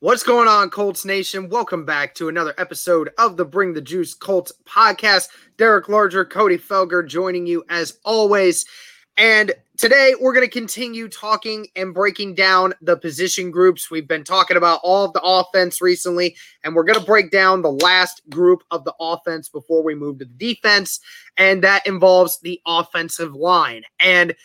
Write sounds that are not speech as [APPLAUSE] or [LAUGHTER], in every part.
What's going on, Colts Nation? Welcome back to another episode of the Bring the Juice Colts podcast. Derek Larger, Cody Felger joining you as always. And today we're going to continue talking and breaking down the position groups. We've been talking about all of the offense recently, and we're going to break down the last group of the offense before we move to the defense. And that involves the offensive line. And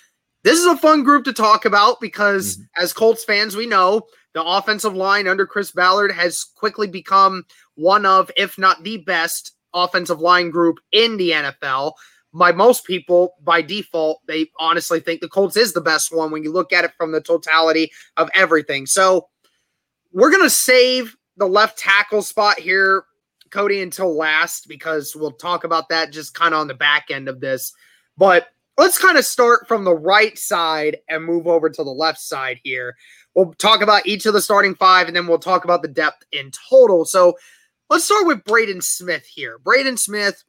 this is a fun group to talk about because, mm-hmm. as Colts fans, we know the offensive line under Chris Ballard has quickly become one of, if not the best, offensive line group in the NFL. By most people, by default, they honestly think the Colts is the best one when you look at it from the totality of everything. So, we're going to save the left tackle spot here, Cody, until last because we'll talk about that just kind of on the back end of this. But let's kind of start from the right side and move over to the left side here. We'll talk about each of the starting five and then we'll talk about the depth in total. So let's start with Braden Smith here. Braden Smith,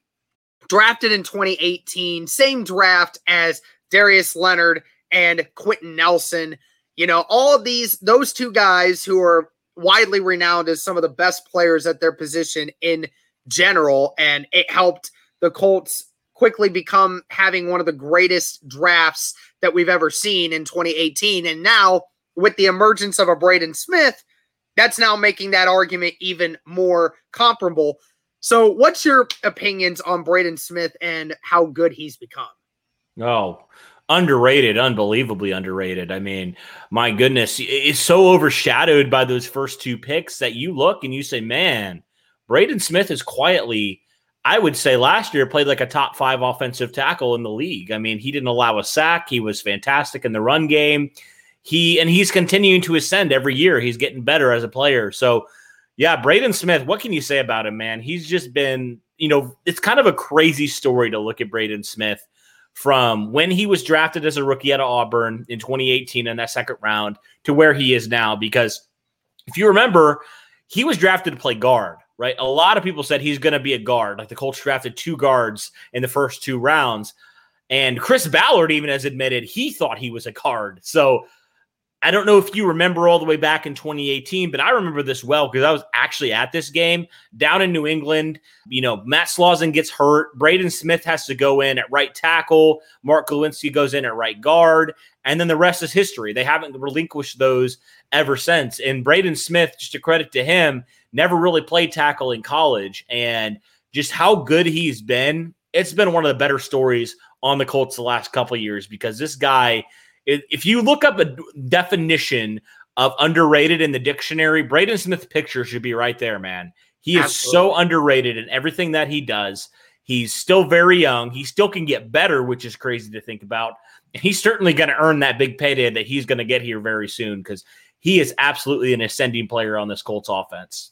drafted in 2018, same draft as Darius Leonard and Quenton Nelson. You know, all these, those two guys who are widely renowned as some of the best players at their position in general. And it helped the Colts quickly become having one of the greatest drafts that we've ever seen in 2018. And now, with the emergence of a Braden Smith, that's now making that argument even more comparable. So, what's your opinions on Braden Smith and how good he's become? Oh, underrated, unbelievably underrated. I mean, my goodness, it's so overshadowed by those first two picks that you look and you say, man, Braden Smith is quietly I would say last year played like a top five offensive tackle in the league. I mean, he didn't allow a sack. He was fantastic in the run game. He and he's continuing to ascend every year. He's getting better as a player. So, yeah, Braden Smith, what can you say about him, man? He's just been, you know, it's kind of a crazy story to look at Braden Smith from when he was drafted as a rookie at Auburn in 2018 in that second round to where he is now. Because if you remember, he was drafted to play guard right? A lot of people said he's going to be a guard. Like the Colts drafted two guards in the first two rounds. And Chris Ballard even has admitted he thought he was a guard. So I don't know if you remember all the way back in 2018, but I remember this well because I was actually at this game down in New England. You know, Matt Slauson gets hurt. Braden Smith has to go in at right tackle. Mark Glowinski goes in at right guard. And then the rest is history. They haven't relinquished those ever since. And Braden Smith, just a credit to him, never really played tackle in college. And just how good he's been, it's been one of the better stories on the Colts the last couple years because this guy, if you look up a definition of underrated in the dictionary, Braden Smith's picture should be right there, man. He is Absolutely. so underrated in everything that he does. He's still very young. He still can get better, which is crazy to think about. And he's certainly going to earn that big payday that he's going to get here very soon because he is absolutely an ascending player on this Colts offense.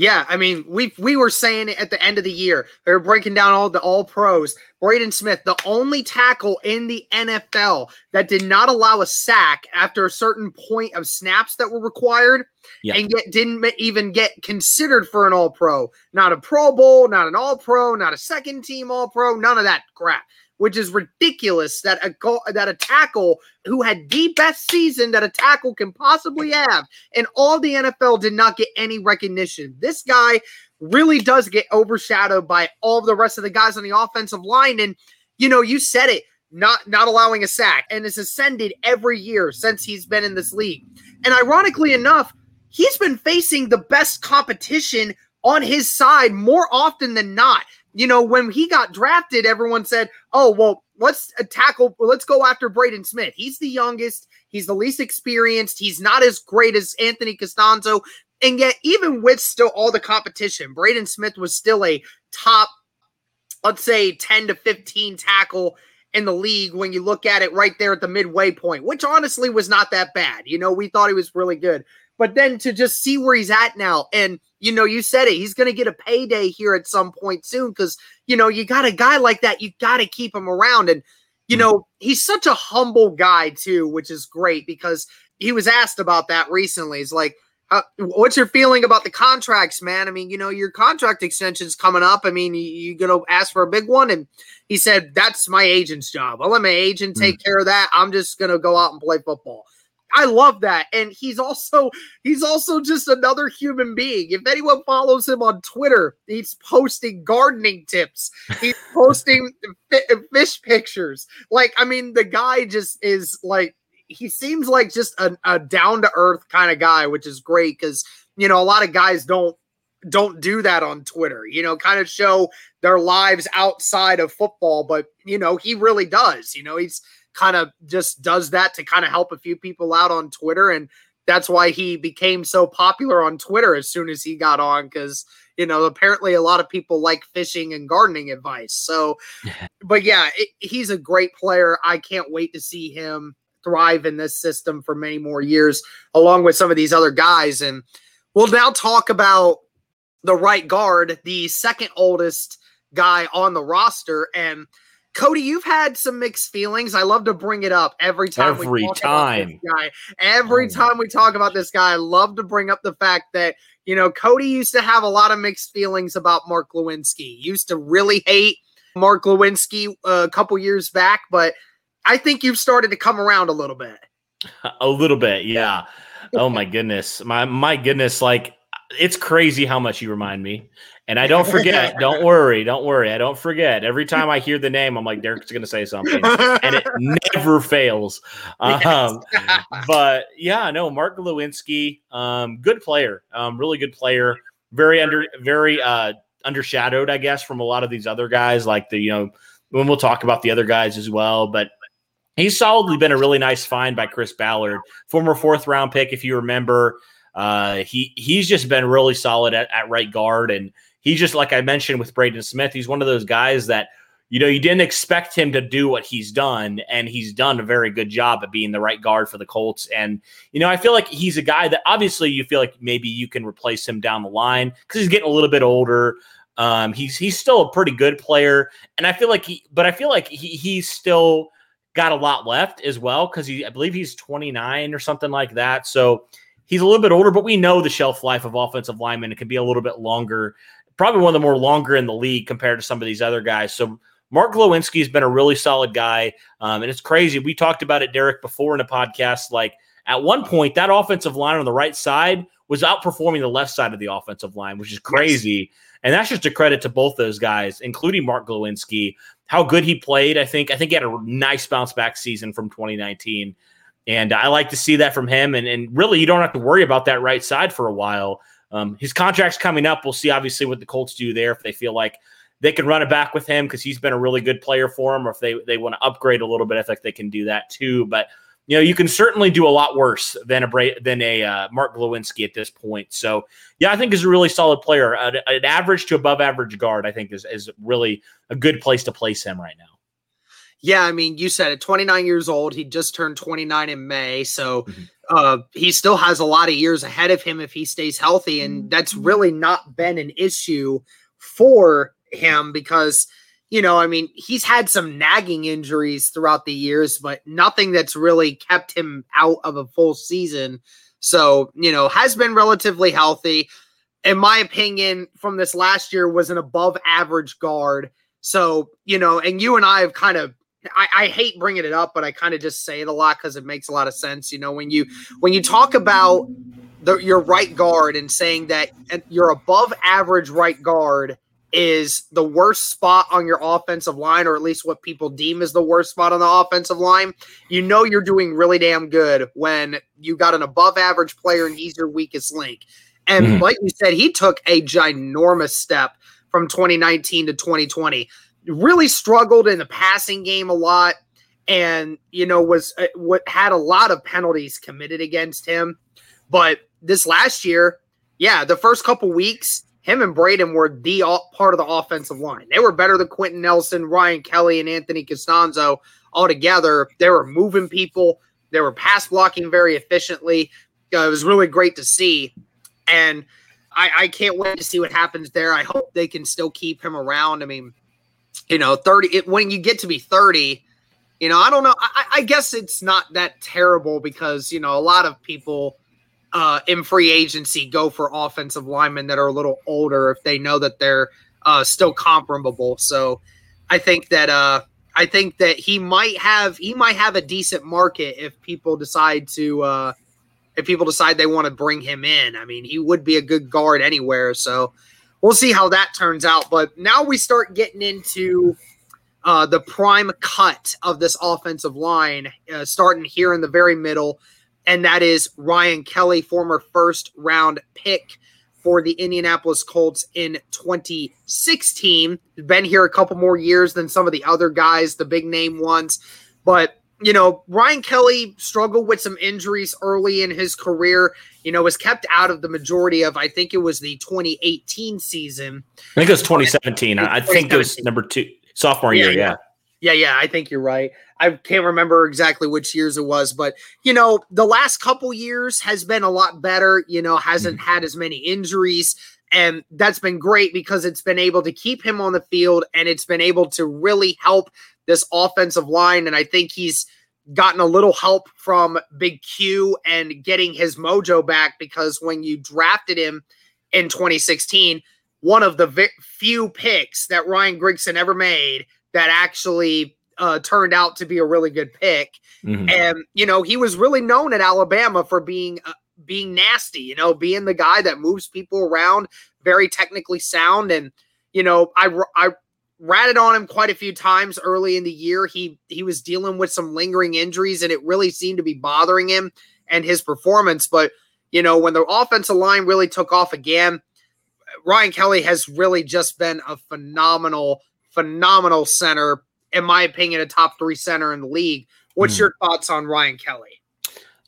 Yeah, I mean, we we were saying it at the end of the year. they were breaking down all the all pros. Braden Smith, the only tackle in the NFL that did not allow a sack after a certain point of snaps that were required, yeah. and yet didn't even get considered for an All Pro. Not a Pro Bowl, not an All Pro, not a second team All Pro, none of that crap which is ridiculous that a goal, that a tackle who had the best season that a tackle can possibly have and all the NFL did not get any recognition. This guy really does get overshadowed by all the rest of the guys on the offensive line and you know, you said it, not not allowing a sack and has ascended every year since he's been in this league. And ironically enough, he's been facing the best competition on his side more often than not you know, when he got drafted, everyone said, "Oh, well, let's uh, tackle, let's go after Braden Smith. He's the youngest, he's the least experienced, he's not as great as Anthony Castonzo." And yet, even with still all the competition, Braden Smith was still a top, let's say, 10 to 15 tackle in the league when you look at it right there at the midway point, which honestly was not that bad. You know, we thought he was really good. But then to just see where he's at now, and you know, you said it, he's going to get a payday here at some point soon because you know you got a guy like that, you got to keep him around, and you Hmm. know he's such a humble guy too, which is great because he was asked about that recently. He's like. Uh, what's your feeling about the contracts, man? I mean, you know, your contract extension's coming up. I mean, you, you gonna ask for a big one? And he said, That's my agent's job. I'll let my agent take care of that. I'm just gonna go out and play football. I love that. And he's also he's also just another human being. If anyone follows him on Twitter, he's posting gardening tips. He's [LAUGHS] posting fish pictures. Like, I mean, the guy just is like he seems like just a, a down to earth kind of guy, which is great because you know a lot of guys don't don't do that on Twitter. You know, kind of show their lives outside of football, but you know he really does. You know, he's kind of just does that to kind of help a few people out on Twitter, and that's why he became so popular on Twitter as soon as he got on because you know apparently a lot of people like fishing and gardening advice. So, but yeah, it, he's a great player. I can't wait to see him thrive in this system for many more years, along with some of these other guys. And we'll now talk about the right guard, the second oldest guy on the roster. And Cody, you've had some mixed feelings. I love to bring it up every time. Every we talk time. About this guy. Every Oh. time we talk about this guy, I love to bring up the fact that you know Cody used to have a lot of mixed feelings about Mark Glowinski. Used to really hate Mark Glowinski uh, a couple years back, but I think you've started to come around a little bit. [LAUGHS] A little bit, yeah. Oh my [LAUGHS] goodness. My my goodness, like it's crazy how much you remind me. And I don't [LAUGHS] forget. don't worry, don't worry. I don't forget. Every time I hear the name, I'm like, Derek's gonna say something. And it [LAUGHS] never fails. Um, [LAUGHS] but yeah, no, Mark Glowinski, um, good player, um, really good player, very under, very uh, undershadowed, I guess, from a lot of these other guys. Like the, you know, when we'll talk about the other guys as well, but he's solidly been a really nice find by Chris Ballard, former fourth round pick, if you remember. Uh, he he's just been really solid at, at right guard, and he's just like I mentioned with Braden Smith. He's one of those guys that you know you didn't expect him to do what he's done, and he's done a very good job at being the right guard for the Colts. And you know I feel like he's a guy that obviously you feel like maybe you can replace him down the line because he's getting a little bit older. Um, he's he's still a pretty good player, and I feel like he, but I feel like he, he's still got a lot left as well because he, I believe he's 29 or something like that. So he's a little bit older, but we know the shelf life of offensive linemen. It can be a little bit longer, probably one of the more longer in the league compared to some of these other guys. So Mark Glowinski has been a really solid guy. Um, and it's crazy. We talked about it, Derek, before in a podcast. Like at one point, that offensive line on the right side was outperforming the left side of the offensive line, which is crazy. And that's just a credit to both those guys, including Mark Glowinski, how good he played. I think I think he had a nice bounce back season from 2019. And I like to see that from him. And, and really, you don't have to worry about that right side for a while. Um, his contract's coming up. We'll see, obviously, what the Colts do there if they feel like they can run it back with him because he's been a really good player for them, or if they, they want to upgrade a little bit, I think they can do that too. But you know, you can certainly do a lot worse than a than a uh, Mark Glowinski at this point. So, yeah, I think is a really solid player. An, an average to above average guard, I think, is is really a good place to place him right now. Yeah, I mean, you said it. 29 years old. He just turned 29 in May, so Mhm. uh, he still has a lot of years ahead of him if he stays healthy, and that's really not been an issue for him because you know, I mean, he's had some nagging injuries throughout the years, but nothing that's really kept him out of a full season. So, you know, has been relatively healthy. In my opinion, from this last year, was an above average guard. So, you know, and you and I have kind of I, I hate bringing it up, but I kind of just say it a lot because it makes a lot of sense. You know, when you when you talk about the, your right guard and saying that your above average right guard is the worst spot on your offensive line, or at least what people deem as the worst spot on the offensive line, you know you're doing really damn good when you got an above average player and he's your weakest link. And Mhm. like you said, he took a ginormous step from 2019 to 2020. Really struggled in the passing game a lot, and you know was uh, what had a lot of penalties committed against him. But this last year, yeah, the first couple weeks, him and Braden were the o- part of the offensive line. They were better than Quenton Nelson, Ryan Kelly, and Anthony Castonzo all together. They were moving people. They were pass blocking very efficiently. uh, it was really great to see, and I, I can't wait to see what happens there. I hope they can still keep him around. I mean, you know, thirty it, when you get to be thirty, you know, I don't know. I, I guess it's not that terrible because you know a lot of people uh, in free agency go for offensive linemen that are a little older if they know that they're uh, still comparable. So I think that uh, I think that he might have he might have a decent market if people decide to uh, if people decide they want to bring him in. I mean, he would be a good guard anywhere. So we'll see how that turns out. But now we start getting into uh, the prime cut of this offensive line, uh, starting here in the very middle and that is Ryan Kelly, former first round pick for the Indianapolis Colts in 2016. Been here a couple more years than some of the other guys, the big name ones. But, you know, Ryan Kelly struggled with some injuries early in his career, you know, was kept out of the majority of, I think it was the 2018 season. I think it was 2017. I think it was number two, sophomore yeah, year. Yeah. Yeah, yeah, I think you're right. I can't remember exactly which years it was, but you know, the last couple years has been a lot better. You know, hasn't mm-hmm. had as many injuries, and that's been great because it's been able to keep him on the field and it's been able to really help this offensive line. And I think he's gotten a little help from Big Q and getting his mojo back because when you drafted him in 2016, one of the vi- few picks that Ryan Grigson ever made that actually uh, turned out to be a really good pick. Mm-hmm. And you know, he was really known at Alabama for being uh, being nasty. You know, being the guy that moves people around, very technically sound. And you know, I I ratted on him quite a few times early in the year. He he was dealing with some lingering injuries, and it really seemed to be bothering him and his performance. But you know, when the offensive line really took off again, Ryan Kelly has really just been a phenomenal phenomenal center, in my opinion, a top three center in the league. What's mm. your thoughts on Ryan Kelly?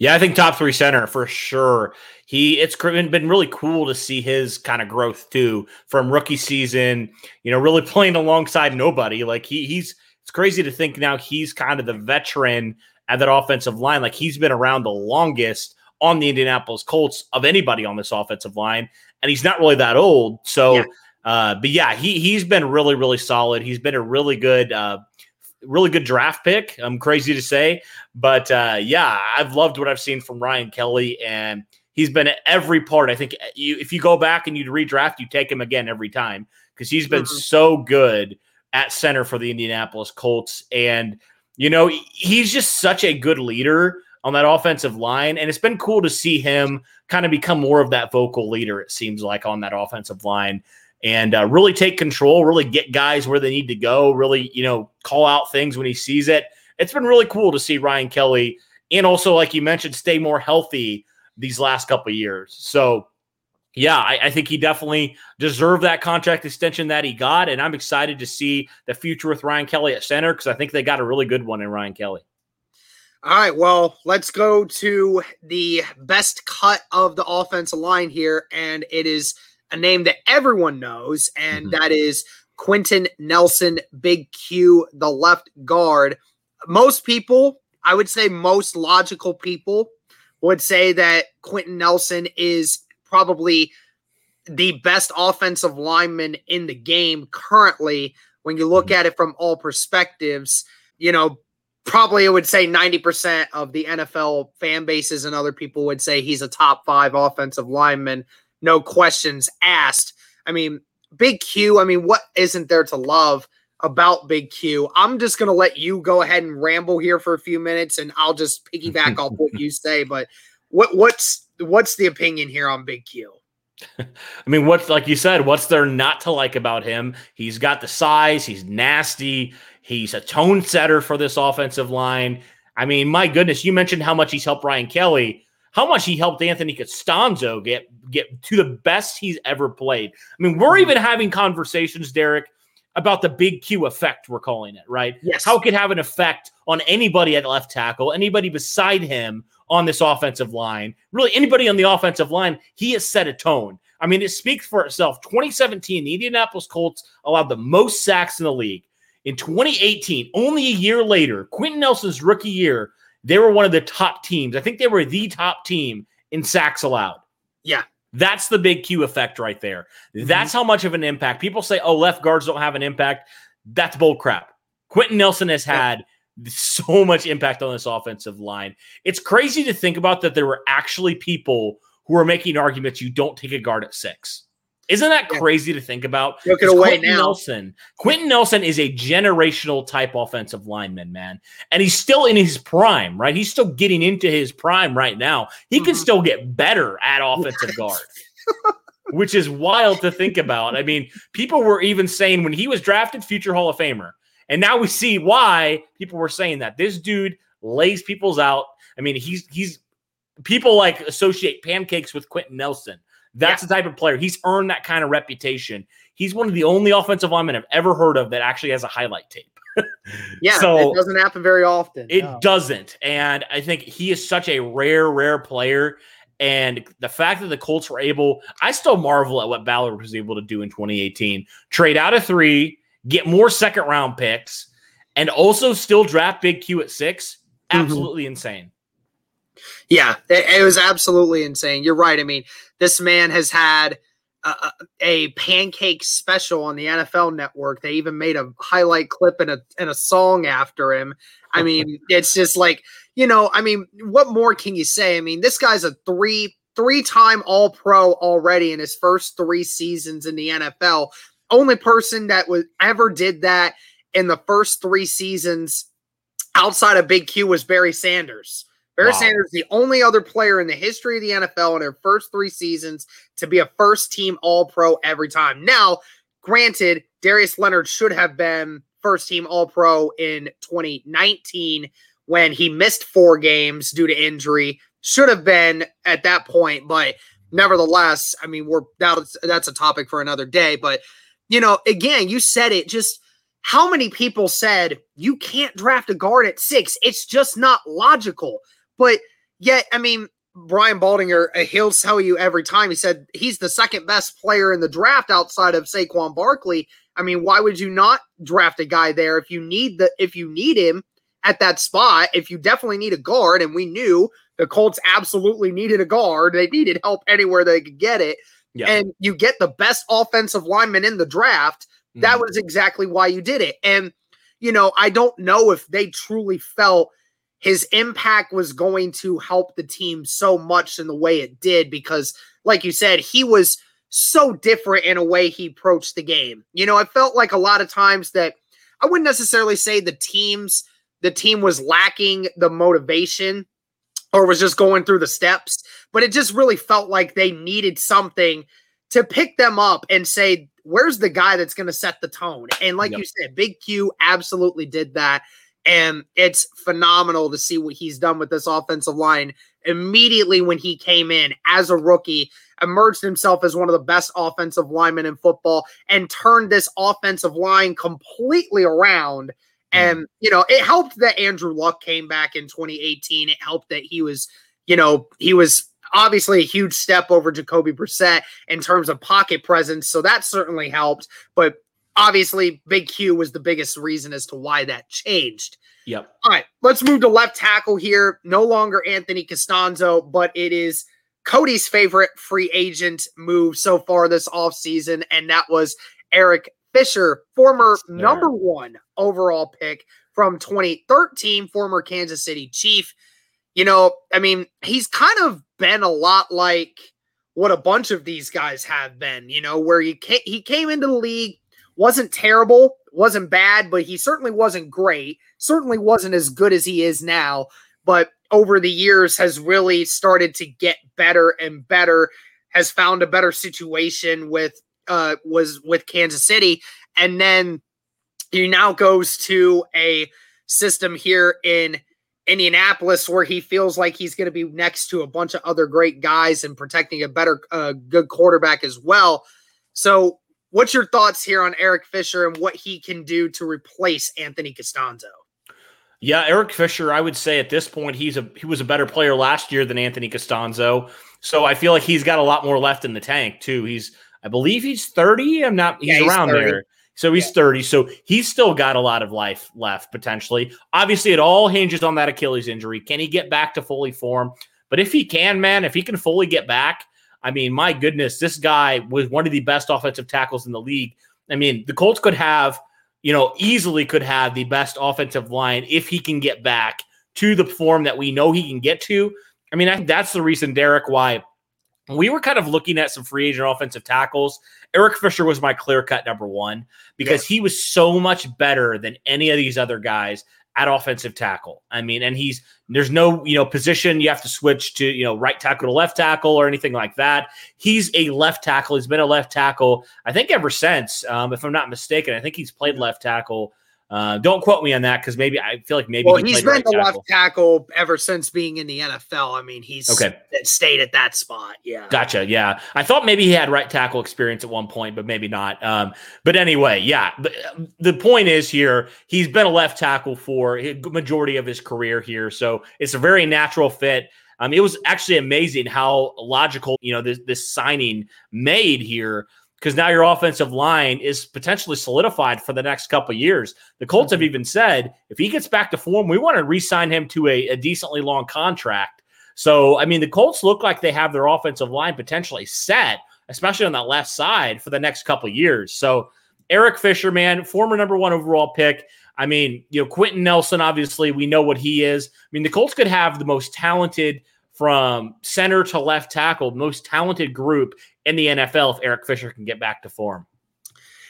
Yeah, I think top three center for sure. He it's been really cool to see his kind of growth too from rookie season. You know, really [LAUGHS] playing alongside nobody. Like he he's it's crazy to think now he's kind of the veteran at that offensive line. Like he's been around the longest on the Indianapolis Colts of anybody on this offensive line, and he's not really that old. So yeah. Uh, but yeah, he he's been really really solid. He's been a really good uh, really good draft pick. I'm crazy to say, but uh, yeah, I've loved what I've seen from Ryan Kelly, and he's been at every part. I think uh, you, if you go back and you redraft, you take him again every time because he's been mm-hmm. so good at center for the Indianapolis Colts, and you know he's just such a good leader on that offensive line, and it's been cool to see him kind of become more of that vocal leader. It seems like on that offensive line and uh, really take control, really get guys where they need to go, really, you know, call out things when he sees it. It's been really cool to see Ryan Kelly and also, like you mentioned, stay more healthy these last couple years. So, yeah, I, I, think he definitely deserved that contract extension that he got. And I'm excited to see the future with Ryan Kelly at center because I think they got a really good one in Ryan Kelly. All right, well, let's go to the best cut of the offensive line here. And it is – a name that everyone knows, and mm-hmm. that is Quenton Nelson, Big Q, the left guard. Most people, I would say most logical people, would say that Quenton Nelson is probably the best offensive lineman in the game currently. When you look mm-hmm. at it from all perspectives, you know, probably I would say 90% of the NFL fan bases and other people would say he's a top five offensive lineman no questions asked. I mean, Big Q, I mean, what isn't there to love about Big Q? I'm just going to let you go ahead and ramble here for a few minutes and I'll just piggyback off what you [LAUGHS] say, but what what's what's the opinion here on Big Q? [LAUGHS] I mean, what's like you said, what's there not to like about him? He's got the size, he's nasty, he's a tone setter for this offensive line. I mean, my goodness, you mentioned how much he's helped Ryan Kelly how much he helped Anthony Castonzo get get to the best he's ever played. I mean, we're mm-hmm. even having conversations, Derek, about the big Q effect, we're calling it, right? Yes. How it could have an effect on anybody at left tackle, anybody beside him on this offensive line, really anybody on the offensive line, he has set a tone. I mean, it speaks for itself. 2017, the Indianapolis Colts allowed the most sacks in the league. In 2018, only a year later, Quenton Nelson's rookie year, they were one of the top teams. I think they were the top team in sacks allowed. Yeah. That's the big Q effect right there. Mm-hmm. That's how much of an impact. People say, oh, left guards don't have an impact. That's bull crap. Quenton Nelson has had so much impact on this offensive line. It's crazy to think about that there were actually people who are making arguments you don't take a guard at six. Isn't that crazy to think about? Look it away Quenton now. Nelson. Quenton Nelson is a generational type offensive lineman, man. And he's still in his prime, right? He's still getting into his prime right now. He mm-hmm. can still get better at offensive guard. which is wild to think about. I mean, people were even saying when he was drafted, future Hall of Famer. And now we see why people were saying that. This dude lays people's out. I mean, he's he's people like associate pancakes with Quenton Nelson. That's yeah. the type of player. He's earned that kind of reputation. He's one of the only offensive linemen I've ever heard of that actually has a highlight tape. [LAUGHS] yeah, so it doesn't happen very often. It no. doesn't. And I think he is such a rare, rare player. And the fact that the Colts were able, I still marvel at what Ballard was able to do in 2018. Trade out of three, get more second round picks, and also still draft Big Q at 6 mm-hmm. Absolutely mm-hmm. insane. Yeah, it, it, was absolutely insane. You're right. I mean, this man has had a, a, pancake special on the NFL Network. They even made a highlight clip and a and a song after him. I [LAUGHS] mean, it's just like you know. I mean, what more can you say? I mean, this guy's a three three time All Pro already in his first three seasons in the NFL. Only person that was ever did that in the first three seasons outside of Big Q was Barry Sanders. Barry wow. Sanders, the only other player in the history of the NFL in their first three seasons to be a first team All Pro every time. Now, granted, Darius Leonard should have been first team All Pro in 2019 when he missed four games due to injury. Should have been at that point, but nevertheless, I mean, we're that's that's a topic for another day. But you know, again, you said it just how many people said you can't draft a guard at six? It's just not logical. But yet, I mean, Brian Baldinger, he'll tell you every time. He said he's the second best player in the draft outside of Saquon Barkley. I mean, why would you not draft a guy there if you need the if you need him at that spot? If you definitely need a guard, and we knew the Colts absolutely needed a guard, they needed help anywhere they could get it. Yeah. And you get the best offensive lineman in the draft. Mm-hmm. That was exactly why you did it. And you know, I don't know if they truly felt his impact was going to help the team so much in the way it did because, like you said, he was so different in a way he approached the game. You know, I felt like a lot of times that I wouldn't necessarily say the teams the team was lacking the motivation or was just going through the steps, but it just really felt like they needed something to pick them up and say, where's the guy that's going to set the tone? And like yep. you said, Big Q absolutely did that. And it's phenomenal to see what he's done with this offensive line immediately when he came in as a rookie, emerged himself as one of the best offensive linemen in football, and turned this offensive line completely around. Hmm. And, you know, it helped that Andrew Luck came back in 2018. It helped that he was, you know, he was obviously a huge step over Jacoby Brissett in terms of pocket presence. So that certainly helped. But obviously Big Q was the biggest reason as to why that changed. Yep. All right, let's move to left tackle here. No longer Anthony Castonzo, but it is Cody's favorite free agent move so far this offseason, and that was Eric Fisher, former number one overall pick from 2013, former Kansas City Chief. You know, I mean, he's kind of been a lot like what a bunch of these guys have been, you know, where he came, he came into the league wasn't terrible, wasn't bad, but he certainly wasn't great. Certainly wasn't as good as he is now, but over the years has really started to get better and better. Has found a better situation with uh was with Kansas City, and then he now goes to a system here in Indianapolis where he feels like he's going to be next to a bunch of other great guys and protecting a better, uh, good quarterback as well. So What's your thoughts here on Eric Fisher and what he can do to replace Anthony Castonzo? Yeah, Eric Fisher, I would say at this point he's a he was a better player last year than Anthony Castonzo. So I feel like he's got a lot more left in the tank too. He's I believe he's 30. I'm not he's, yeah, he's around 30. there. So he's yeah. 30. So he's still got a lot of life left potentially. Obviously, it all hinges on that Achilles injury. Can he get back to fully form? But if he can, man, if he can fully get back, I mean, my goodness, this guy was one of the best offensive tackles in the league. I mean, the Colts could have, you know, easily could have the best offensive line if he can get back to the form that we know he can get to. I mean, I think that's the reason, Derek, why we were kind of looking at some free agent offensive tackles. Eric Fisher was my clear cut number one because yes. he was so much better than any of these other guys at offensive tackle. I mean, and he's there's no you know position you have to switch to you know right tackle to left tackle or anything like that. He's a left tackle. He's been a left tackle I think ever since, um, if I'm not mistaken. I think he's played left tackle uh, don't quote me on that because maybe I feel like maybe well, he has been right the left tackle ever since being in the NFL. I mean, he's okay. stayed at that spot. Yeah, gotcha. Yeah, I thought maybe he had right tackle experience at one point, but maybe not. Um, but anyway, yeah. But the point is here, he's been a left tackle for a majority of his career here, so it's a very natural fit. Um, it was actually amazing how logical you know this, this signing made here because now your offensive line is potentially solidified for the next couple years. The Colts mm-hmm. have even said if he gets back to form, we want to re-sign him to a, a, decently long contract. So, I mean, the Colts look like they have their offensive line potentially set, especially on that left side for the next couple years. So, Eric Fisher, man, former number one overall pick. I mean, you know, Quenton Nelson, obviously, we know what he is. I mean, the Colts could have the most talented from center to left tackle, most talented group in the NFL if Eric Fisher can get back to form.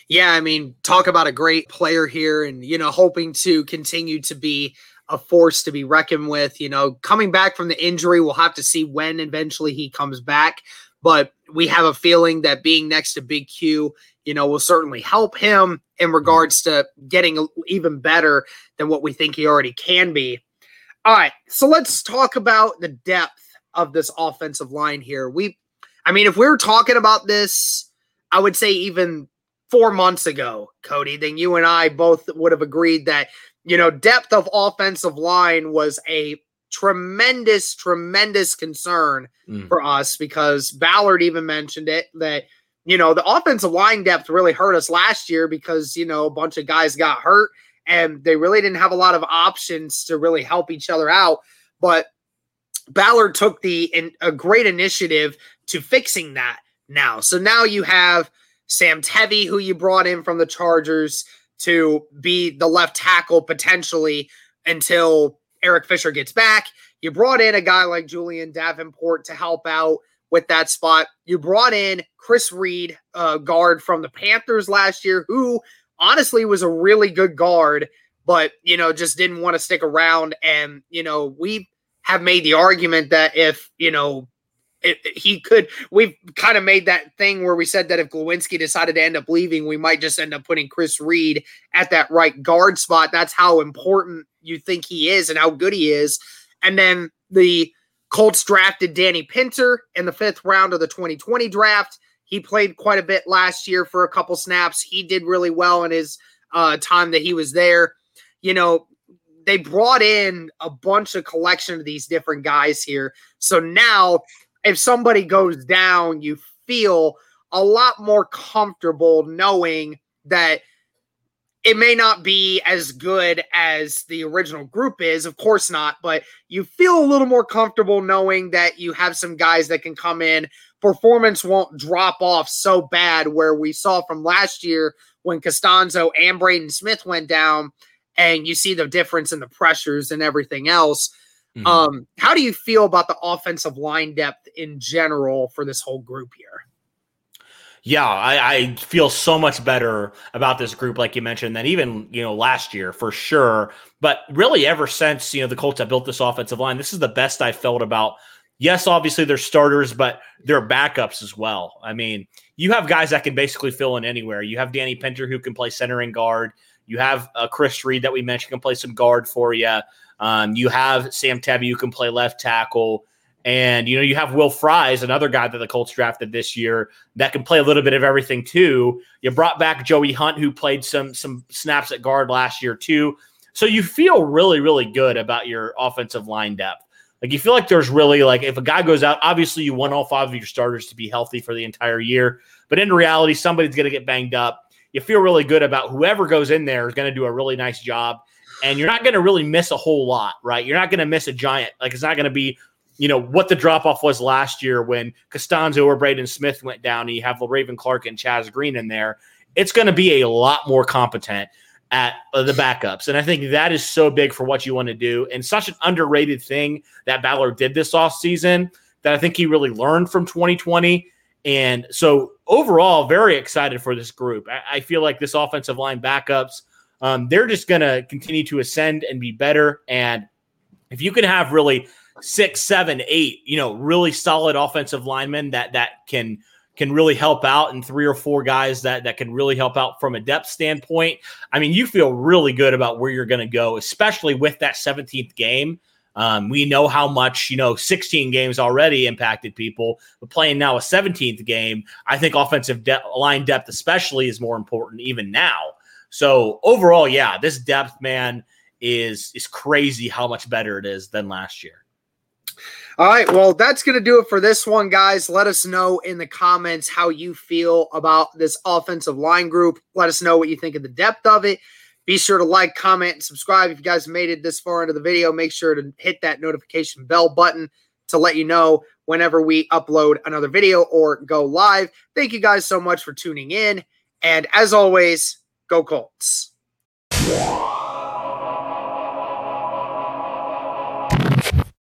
Yeah, I mean, talk about a great player here and, you know, hoping to continue to be a force to be reckoned with. You know, coming back from the injury, we'll have to see when eventually he comes back. But we have a feeling that being next to Big Q, you know, will certainly help him in mm-hmm. regards to getting even better than what we think he already can be. All right, so let's talk about the depth of this offensive line here. We I mean, if we are talking about this, I would say even four months ago, Cody, then you and I both would have agreed that, you know, depth of offensive line was a tremendous, tremendous concern mm. for us because Ballard even mentioned it that, you know, the offensive line depth really hurt us last year because, you know, a bunch of guys got hurt and they really didn't have a lot of options to really help each other out. But Ballard took the in, a great initiative to fixing that now. So now you have Sam Tevi, who you brought in from the Chargers to be the left tackle potentially until Eric Fisher gets back. You brought in a guy like Julian Davenport to help out with that spot. You brought in Chris Reed, uh, guard from the Panthers last year, who honestly was a really good guard, but you know just didn't want to stick around. And you know we have made the argument that if you know it, he could. We've kind of made that thing where we said that if Glowinski decided to end up leaving, we might just end up putting Chris Reed at that right guard spot. That's how important you think he is and how good he is. And then the Colts drafted Danny Pinter in the fifth round of the 2020 draft. He played quite a bit last year for a couple snaps. He did really well in his uh, time that he was there. You know, they brought in a bunch of collection of these different guys here. So now if somebody goes down, you feel a lot more comfortable knowing that it may not be as good as the original group is, of course not, but you feel a little more comfortable knowing that you have some guys that can come in. Performance won't drop off so bad where we saw from last year when Castonzo and Braden Smith went down, and you see the difference in the pressures and everything else. Mm-hmm. Um, how do you feel about the offensive line depth in general for this whole group here? Yeah, I, I, feel so much better about this group, like you mentioned, than even you know last year for sure. But really, ever since you know the Colts have built this offensive line, this is the best I felt about. Yes, obviously they're starters, but they're backups as well. I mean, you have guys that can basically fill in anywhere. You have Danny Pinter who can play center and guard. You have uh, Chris Reed that we mentioned can play some guard for you. Um, you have Sam Tevi who can play left tackle. And you know, you have Will Fries, another guy that the Colts drafted this year that can play a little bit of everything too. You brought back Joey Hunt, who played some some snaps at guard last year too. So you feel really, really good about your offensive line depth. Like you feel like there's really like if a guy goes out, obviously you want all five of your starters to be healthy for the entire year. But in reality, somebody's going to get banged up. You feel really good about whoever goes in there is going to do a really nice job and you're not going to really miss a whole lot, right? You're not going to miss a giant. Like it's not going to be, you know, what the drop off was last year when Castonzo or Braden Smith went down, and you have Raven Clark and Chaz Green in there. It's going to be a lot more competent at uh, the backups. And I think that is so big for what you want to do and such an underrated thing that Ballard did this off season that I think he really learned from 2020. And so overall, very excited for this group. I, I feel like this offensive line backups, um, they're just going to continue to ascend and be better. And if you can have really six, seven, eight, you know, really solid offensive linemen that that can can really help out and three or four guys that that can really help out from a depth standpoint. I mean, you feel really good about where you're going to go, especially with that 17th game. Um, we know how much, you know, 16 games already impacted people, but playing now a 17th game, I think offensive de- line depth, especially, is more important even now. So overall, yeah, this depth, man, is is crazy how much better it is than last year. All right. Well, that's going to do it for this one, guys. Let us know in the comments how you feel about this offensive line group. Let us know what you think of the depth of it. Be sure to like, comment, and subscribe. If you guys made it this far into the video, make sure to hit that notification bell button to let you know whenever we upload another video or go live. Thank you guys so much for tuning in. And as always, go Colts.